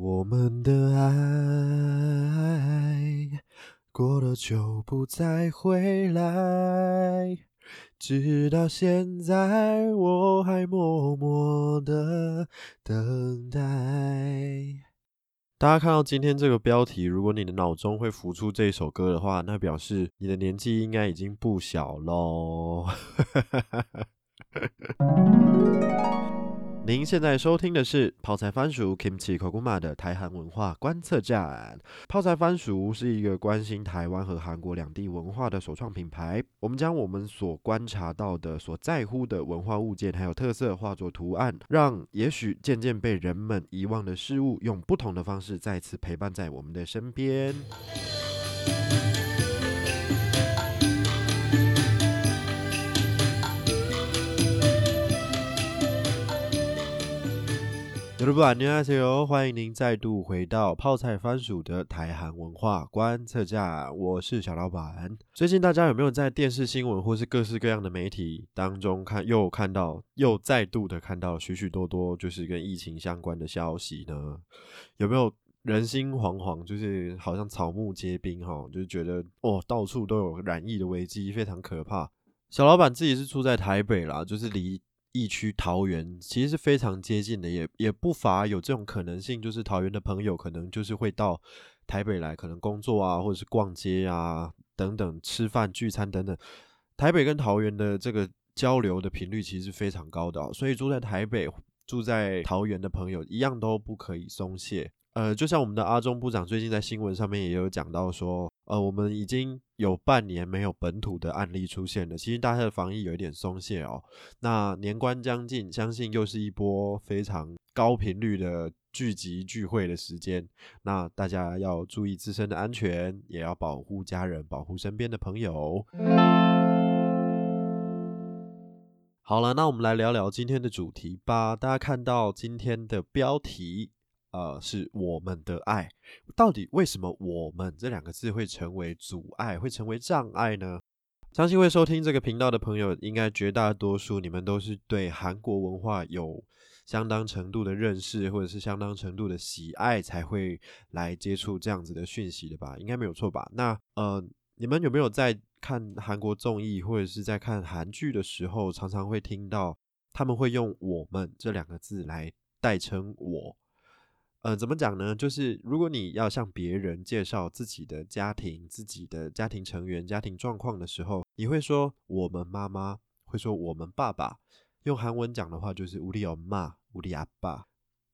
我们的爱过了就不再回来，直到现在我还默默的等待。大家看到今天这个标题，如果你的脑中会浮出这首歌的话，那表示你的年纪应该已经不小喽。您现在收听的是泡菜番薯 Kimchi Kokuma 的台韩文化观测站。泡菜番薯是一个关心台湾和韩国两地文化的首创品牌。我们将我们所观察到的、所在乎的文化物件还有特色化作图案，让也许渐渐被人们遗忘的事物，用不同的方式再次陪伴在我们的身边。여러분안녕하세요欢迎您再度回到泡菜番薯的台韩文化观测站，我是小老板。最近大家有没有在电视新闻或是各式各样的媒体当中看，又看到，又再度的看到许许多多就是跟疫情相关的消息呢？有没有人心惶惶，就是好像草木皆兵哈，就是觉得哦，到处都有染疫的危机，非常可怕。小老板自己是住在台北啦，就是离。 地区桃园其实是非常接近的，也也不乏有这种可能性，就是桃园的朋友可能就是会到台北来，可能工作啊，或者是逛街啊等等，吃饭聚餐等等。台北跟桃园的这个交流的频率其实是非常高的，所以住在台北、住在桃园的朋友一样都不可以松懈。呃，就像我们的阿中部长最近在新闻上面也有讲到说，呃，我们已经有半年没有本土的案例出现了，其实大家的防疫有一点松懈哦。那年关将近，相信又是一波非常高频率的聚集聚会的时间，那大家要注意自身的安全，也要保护家人，保护身边的朋友。好了，那我们来聊聊今天的主题吧。大家看到今天的标题。呃，是我们的爱，到底为什么“我们”这两个字会成为阻碍，会成为障碍呢？相信会收听这个频道的朋友，应该绝大多数你们都是对韩国文化有相当程度的认识，或者是相当程度的喜爱，才会来接触这样子的讯息的吧？应该没有错吧？那呃，你们有没有在看韩国综艺或者是在看韩剧的时候，常常会听到他们会用“我们”这两个字来代称我？呃，怎么讲呢？就是如果你要向别人介绍自己的家庭、自己的家庭成员、家庭状况的时候，你会说我们妈妈，会说我们爸爸。用韩文讲的话就是우리엄마우리아爸，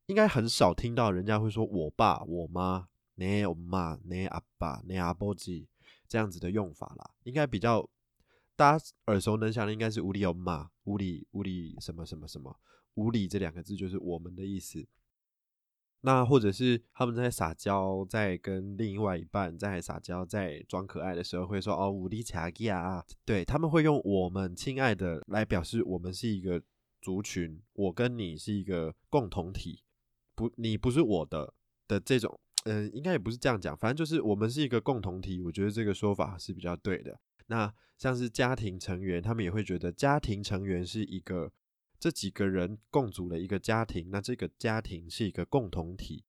应该很少听到人家会说我爸、我妈내엄마내아빠내아버지这样子的用法啦。应该比较大家耳熟能详的，应该是우리엄마우리우리什么什么什么우리这两个字就是我们的意思。 那或者是他们在撒娇，在跟另外一半在撒娇，在装可爱的时候，会说哦，无力卡吉啊，对他们会用我们亲爱的来表示我们是一个族群，我跟你是一个共同体，不，你不是我的的这种，嗯，应该也不是这样讲，反正就是我们是一个共同体，我觉得这个说法是比较对的。那像是家庭成员，他们也会觉得家庭成员是一个。这几个人共组了一个家庭，那这个家庭是一个共同体，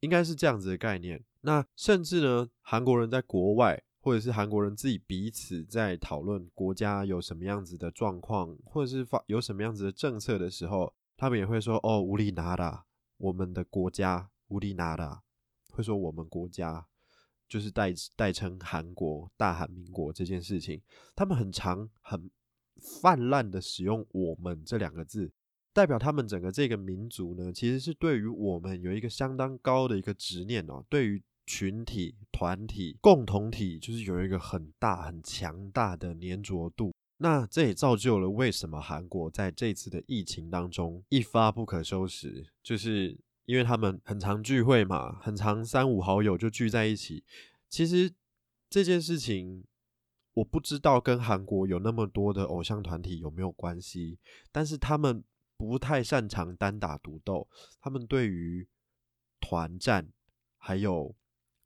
应该是这样子的概念。那甚至呢，韩国人在国外，或者是韩国人自己彼此在讨论国家有什么样子的状况，或者是发有什么样子的政策的时候，他们也会说：“哦，无里拿的，我们的国家无里拿的，会说我们国家就是代代称韩国大韩民国这件事情，他们很长很。泛滥的使用“我们”这两个字，代表他们整个这个民族呢，其实是对于我们有一个相当高的一个执念哦。对于群体、团体、共同体，就是有一个很大、很强大的粘着度。那这也造就了为什么韩国在这次的疫情当中一发不可收拾，就是因为他们很常聚会嘛，很常三五好友就聚在一起。其实这件事情。我不知道跟韩国有那么多的偶像团体有没有关系，但是他们不太擅长单打独斗，他们对于团战还有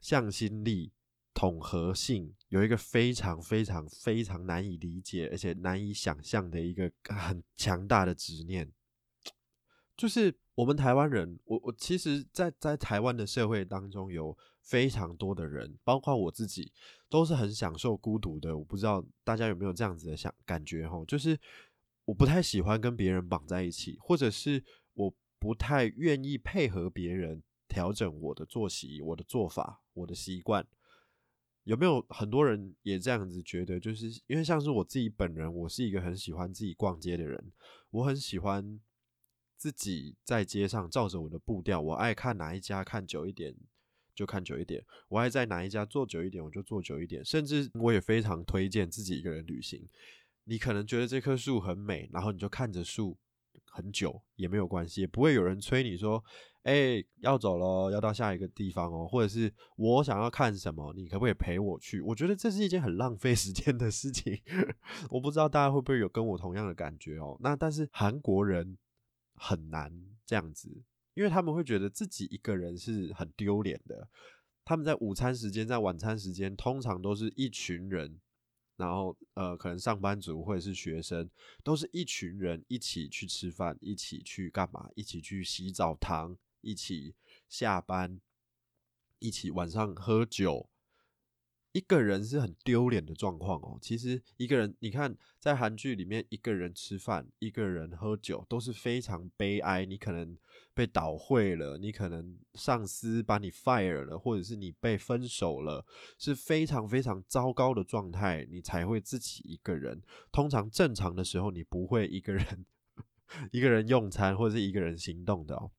向心力、统合性有一个非常非常非常难以理解而且难以想象的一个很强大的执念。就是我们台湾人，我我其实，在在台湾的社会当中，有非常多的人，包括我自己，都是很享受孤独的。我不知道大家有没有这样子的想感觉哈，就是我不太喜欢跟别人绑在一起，或者是我不太愿意配合别人调整我的作息、我的做法、我的习惯。有没有很多人也这样子觉得？就是因为像是我自己本人，我是一个很喜欢自己逛街的人，我很喜欢自己在街上照着我的步调，我爱看哪一家看久一点就看久一点，我爱在哪一家坐久一点我就坐久一点，甚至我也非常推荐自己一个人旅行。你可能觉得这棵树很美，然后你就看着树很久也没有关系，也不会有人催你说。哎，要走了，要到下一个地方哦，或者是我想要看什么，你可不可以陪我去？我觉得这是一件很浪费时间的事情，我不知道大家会不会有跟我同样的感觉哦。那但是韩国人很难这样子，因为他们会觉得自己一个人是很丢脸的。他们在午餐时间、在晚餐时间，通常都是一群人，然后呃，可能上班族或者是学生，都是一群人一起去吃饭，一起去干嘛？一起去洗澡堂。一起下班，一起晚上喝酒，一个人是很丢脸的状况哦。其实一个人，你看在韩剧里面，一个人吃饭，一个人喝酒，都是非常悲哀。你可能被倒会了，你可能上司把你 fire 了，或者是你被分手了，是非常非常糟糕的状态，你才会自己一个人。通常正常的时候，你不会一个人 一个人用餐或者是一个人行动的哦。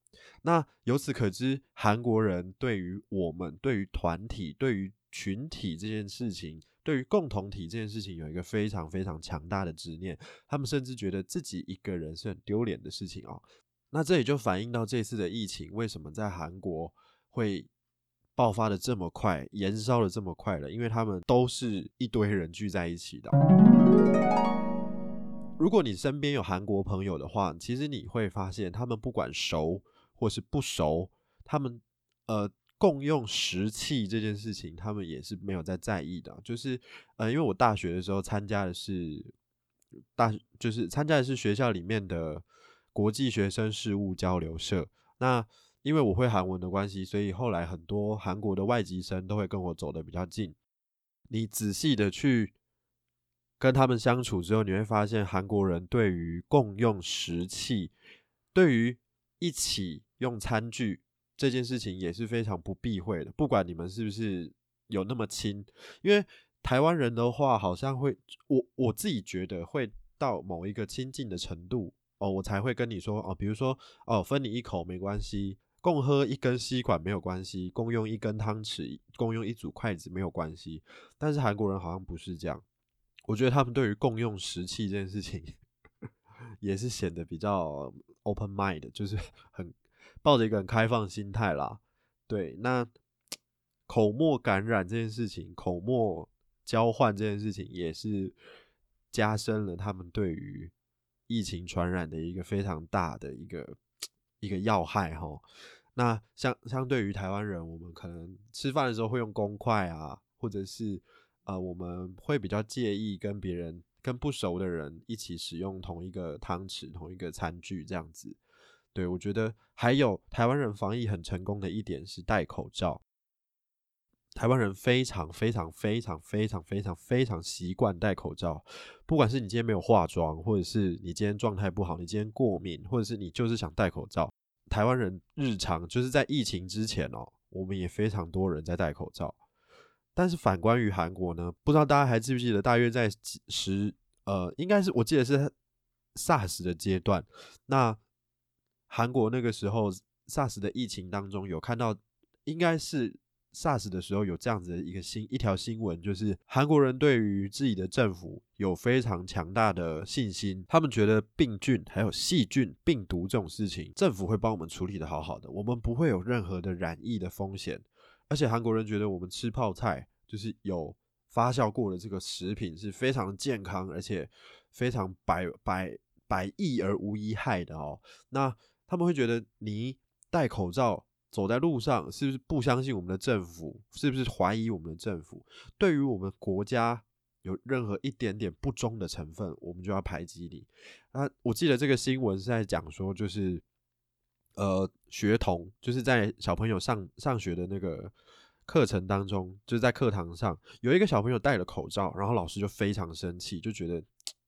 那由此可知，韩国人对于我们、对于团体、对于群体这件事情，对于共同体这件事情，有一个非常非常强大的执念。他们甚至觉得自己一个人是很丢脸的事情哦。那这也就反映到这次的疫情为什么在韩国会爆发的这么快，燃烧的这么快了？因为他们都是一堆人聚在一起的。如果你身边有韩国朋友的话，其实你会发现，他们不管熟。或是不熟，他们呃共用食器这件事情，他们也是没有在在意的。就是呃，因为我大学的时候参加的是大，就是参加的是学校里面的国际学生事务交流社。那因为我会韩文的关系，所以后来很多韩国的外籍生都会跟我走的比较近。你仔细的去跟他们相处之后，你会发现韩国人对于共用食器，对于一起。用餐具这件事情也是非常不避讳的，不管你们是不是有那么亲，因为台湾人的话，好像会我我自己觉得会到某一个亲近的程度哦，我才会跟你说哦，比如说哦，分你一口没关系，共喝一根吸管没有关系，共用一根汤匙，共用一组筷子没有关系。但是韩国人好像不是这样，我觉得他们对于共用食器这件事情 也是显得比较 open mind，就是很。抱着一个很开放心态啦，对，那口沫感染这件事情，口沫交换这件事情，也是加深了他们对于疫情传染的一个非常大的一个一个要害哈。那相相对于台湾人，我们可能吃饭的时候会用公筷啊，或者是呃，我们会比较介意跟别人跟不熟的人一起使用同一个汤匙、同一个餐具这样子。对，我觉得还有台湾人防疫很成功的一点是戴口罩。台湾人非常非常非常非常非常非常习惯戴口罩，不管是你今天没有化妆，或者是你今天状态不好，你今天过敏，或者是你就是想戴口罩。台湾人日常就是在疫情之前哦，我们也非常多人在戴口罩。但是反观于韩国呢，不知道大家还记不记得，大约在十呃，应该是我记得是 SARS 的阶段，那。韩国那个时候 SARS 的疫情当中，有看到应该是 SARS 的时候有这样子的一个新一条新闻，就是韩国人对于自己的政府有非常强大的信心，他们觉得病菌还有细菌、病毒这种事情，政府会帮我们处理的好好的，我们不会有任何的染疫的风险。而且韩国人觉得我们吃泡菜就是有发酵过的这个食品是非常健康，而且非常百百百益而无一害的哦。那他们会觉得你戴口罩走在路上，是不是不相信我们的政府？是不是怀疑我们的政府？对于我们国家有任何一点点不忠的成分，我们就要排挤你。啊，我记得这个新闻是在讲说，就是呃学童，就是在小朋友上上学的那个课程当中，就是在课堂上有一个小朋友戴了口罩，然后老师就非常生气，就觉得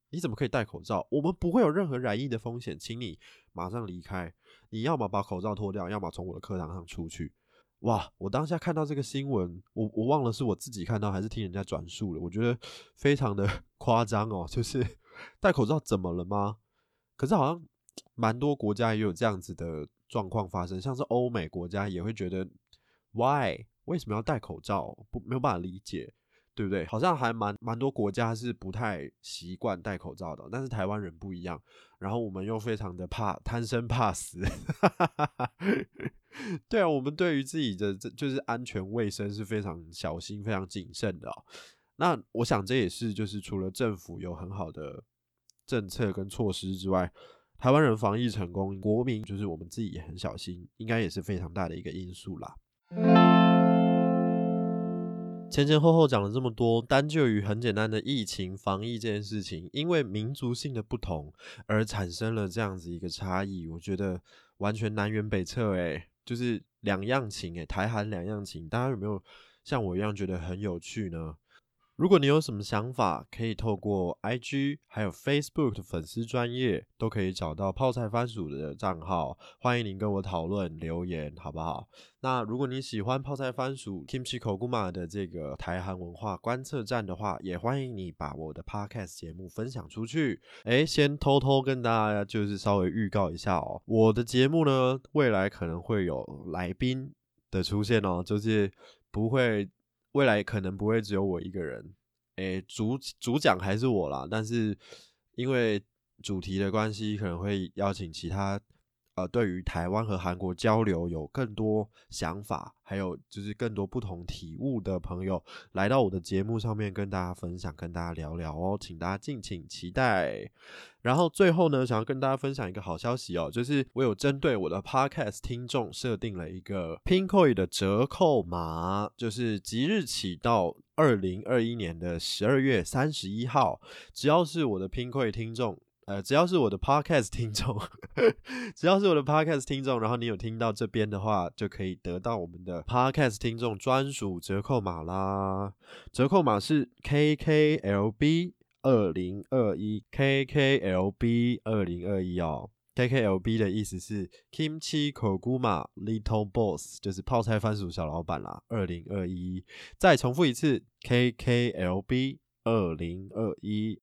你怎么可以戴口罩？我们不会有任何染疫的风险，请你马上离开。你要么把口罩脱掉，要么从我的课堂上出去。哇！我当下看到这个新闻，我我忘了是我自己看到还是听人家转述了。我觉得非常的 夸张哦，就是 戴口罩怎么了吗？可是好像蛮多国家也有这样子的状况发生，像是欧美国家也会觉得，Why？为什么要戴口罩？不没有办法理解，对不对？好像还蛮蛮多国家是不太习惯戴口罩的，但是台湾人不一样，然后我们又非常的怕贪生怕死。对啊，我们对于自己的就是安全卫生是非常小心、非常谨慎的。那我想这也是就是除了政府有很好的政策跟措施之外，台湾人防疫成功，国民就是我们自己也很小心，应该也是非常大的一个因素啦。前前后后讲了这么多，单就于很简单的疫情防疫这件事情，因为民族性的不同而产生了这样子一个差异，我觉得完全南辕北辙诶。就是两样情诶，台韩两样情，大家有没有像我一样觉得很有趣呢？如果你有什么想法，可以透过 IG 还有 Facebook 的粉丝专业，都可以找到泡菜番薯的账号，欢迎您跟我讨论留言，好不好？那如果你喜欢泡菜番薯 Kimchi Koguma 的这个台韩文化观测站的话，也欢迎你把我的 Podcast 节目分享出去。诶，先偷偷跟大家就是稍微预告一下哦，我的节目呢，未来可能会有来宾的出现哦，就是不会。未来可能不会只有我一个人，诶，主主讲还是我啦，但是因为主题的关系，可能会邀请其他。呃，对于台湾和韩国交流有更多想法，还有就是更多不同体悟的朋友来到我的节目上面跟大家分享，跟大家聊聊哦，请大家敬请期待。然后最后呢，想要跟大家分享一个好消息哦，就是我有针对我的 Podcast 听众设定了一个 Pinkoi 的折扣码，就是即日起到二零二一年的十二月三十一号，只要是我的 Pinkoi 听众。呃，只要是我的 podcast 听众，只要是我的 podcast 听众，然后你有听到这边的话，就可以得到我们的 podcast 听众专属折扣码啦。折扣码是 KKLB 二零二一，KKLB 二零二一哦。KKLB 的意思是 Kimchi Koguma Little Boss，就是泡菜番薯小老板啦。二零二一，再重复一次，KKLB 二零二一。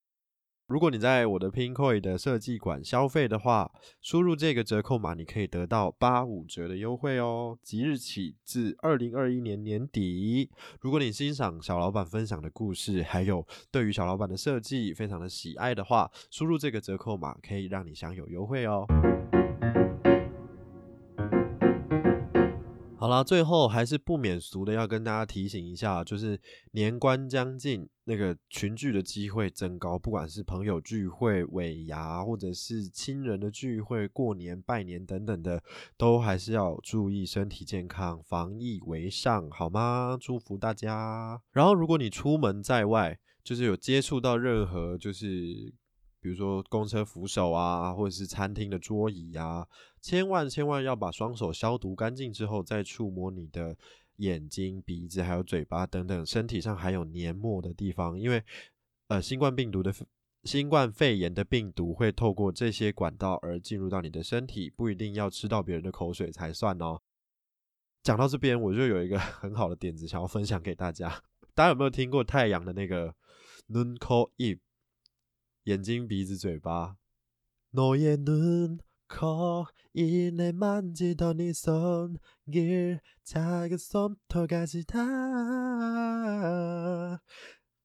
如果你在我的 Pinkoi 的设计馆消费的话，输入这个折扣码，你可以得到八五折的优惠哦。即日起至二零二一年年底，如果你欣赏小老板分享的故事，还有对于小老板的设计非常的喜爱的话，输入这个折扣码可以让你享有优惠哦。好啦，最后还是不免俗的要跟大家提醒一下，就是年关将近，那个群聚的机会增高，不管是朋友聚会、尾牙，或者是亲人的聚会、过年拜年等等的，都还是要注意身体健康，防疫为上，好吗？祝福大家。然后，如果你出门在外，就是有接触到任何，就是。比如说公车扶手啊，或者是餐厅的桌椅啊，千万千万要把双手消毒干净之后再触摸你的眼睛鼻子还有嘴巴等等身体上还有黏膜的地方。因为呃新冠病毒的新冠肺炎的病毒会透过这些管道而进入到你的身体不一定要吃到别人的口水才算哦。讲到这边我就有一个 很好的点子想要分享给大家。大家有没有听过太阳的那个 nun call 眼睛鼻子嘴巴 no 吔 no 코입내만지던네손길작은솜털까지다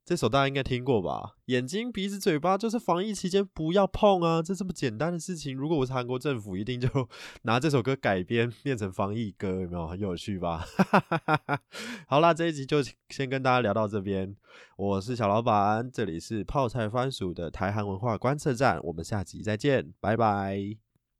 这首大家应该听过吧？眼睛、鼻子、嘴巴，就是防疫期间不要碰啊！这这么简单的事情，如果我是韩国政府，一定就拿这首歌改编变成防疫歌，有没有？很有趣吧？好啦，这一集就先跟大家聊到这边。我是小老板，这里是泡菜番薯的台韩文化观测站，我们下集再见，拜拜。